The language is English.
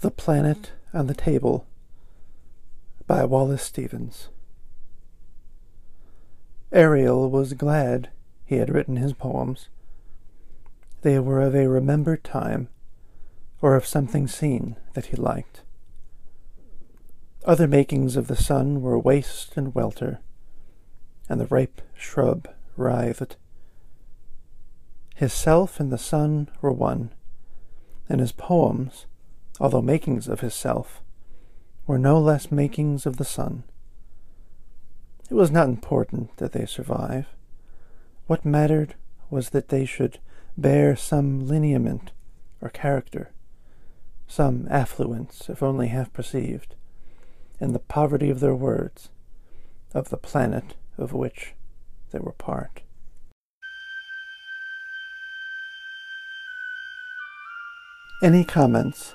The Planet on the Table by Wallace Stevens. Ariel was glad he had written his poems. They were of a remembered time, or of something seen that he liked. Other makings of the sun were waste and welter, and the ripe shrub writhed. His self and the sun were one, and his poems although makings of his self, were no less makings of the sun. It was not important that they survive. What mattered was that they should bear some lineament or character, some affluence, if only half perceived, in the poverty of their words, of the planet of which they were part. Any comments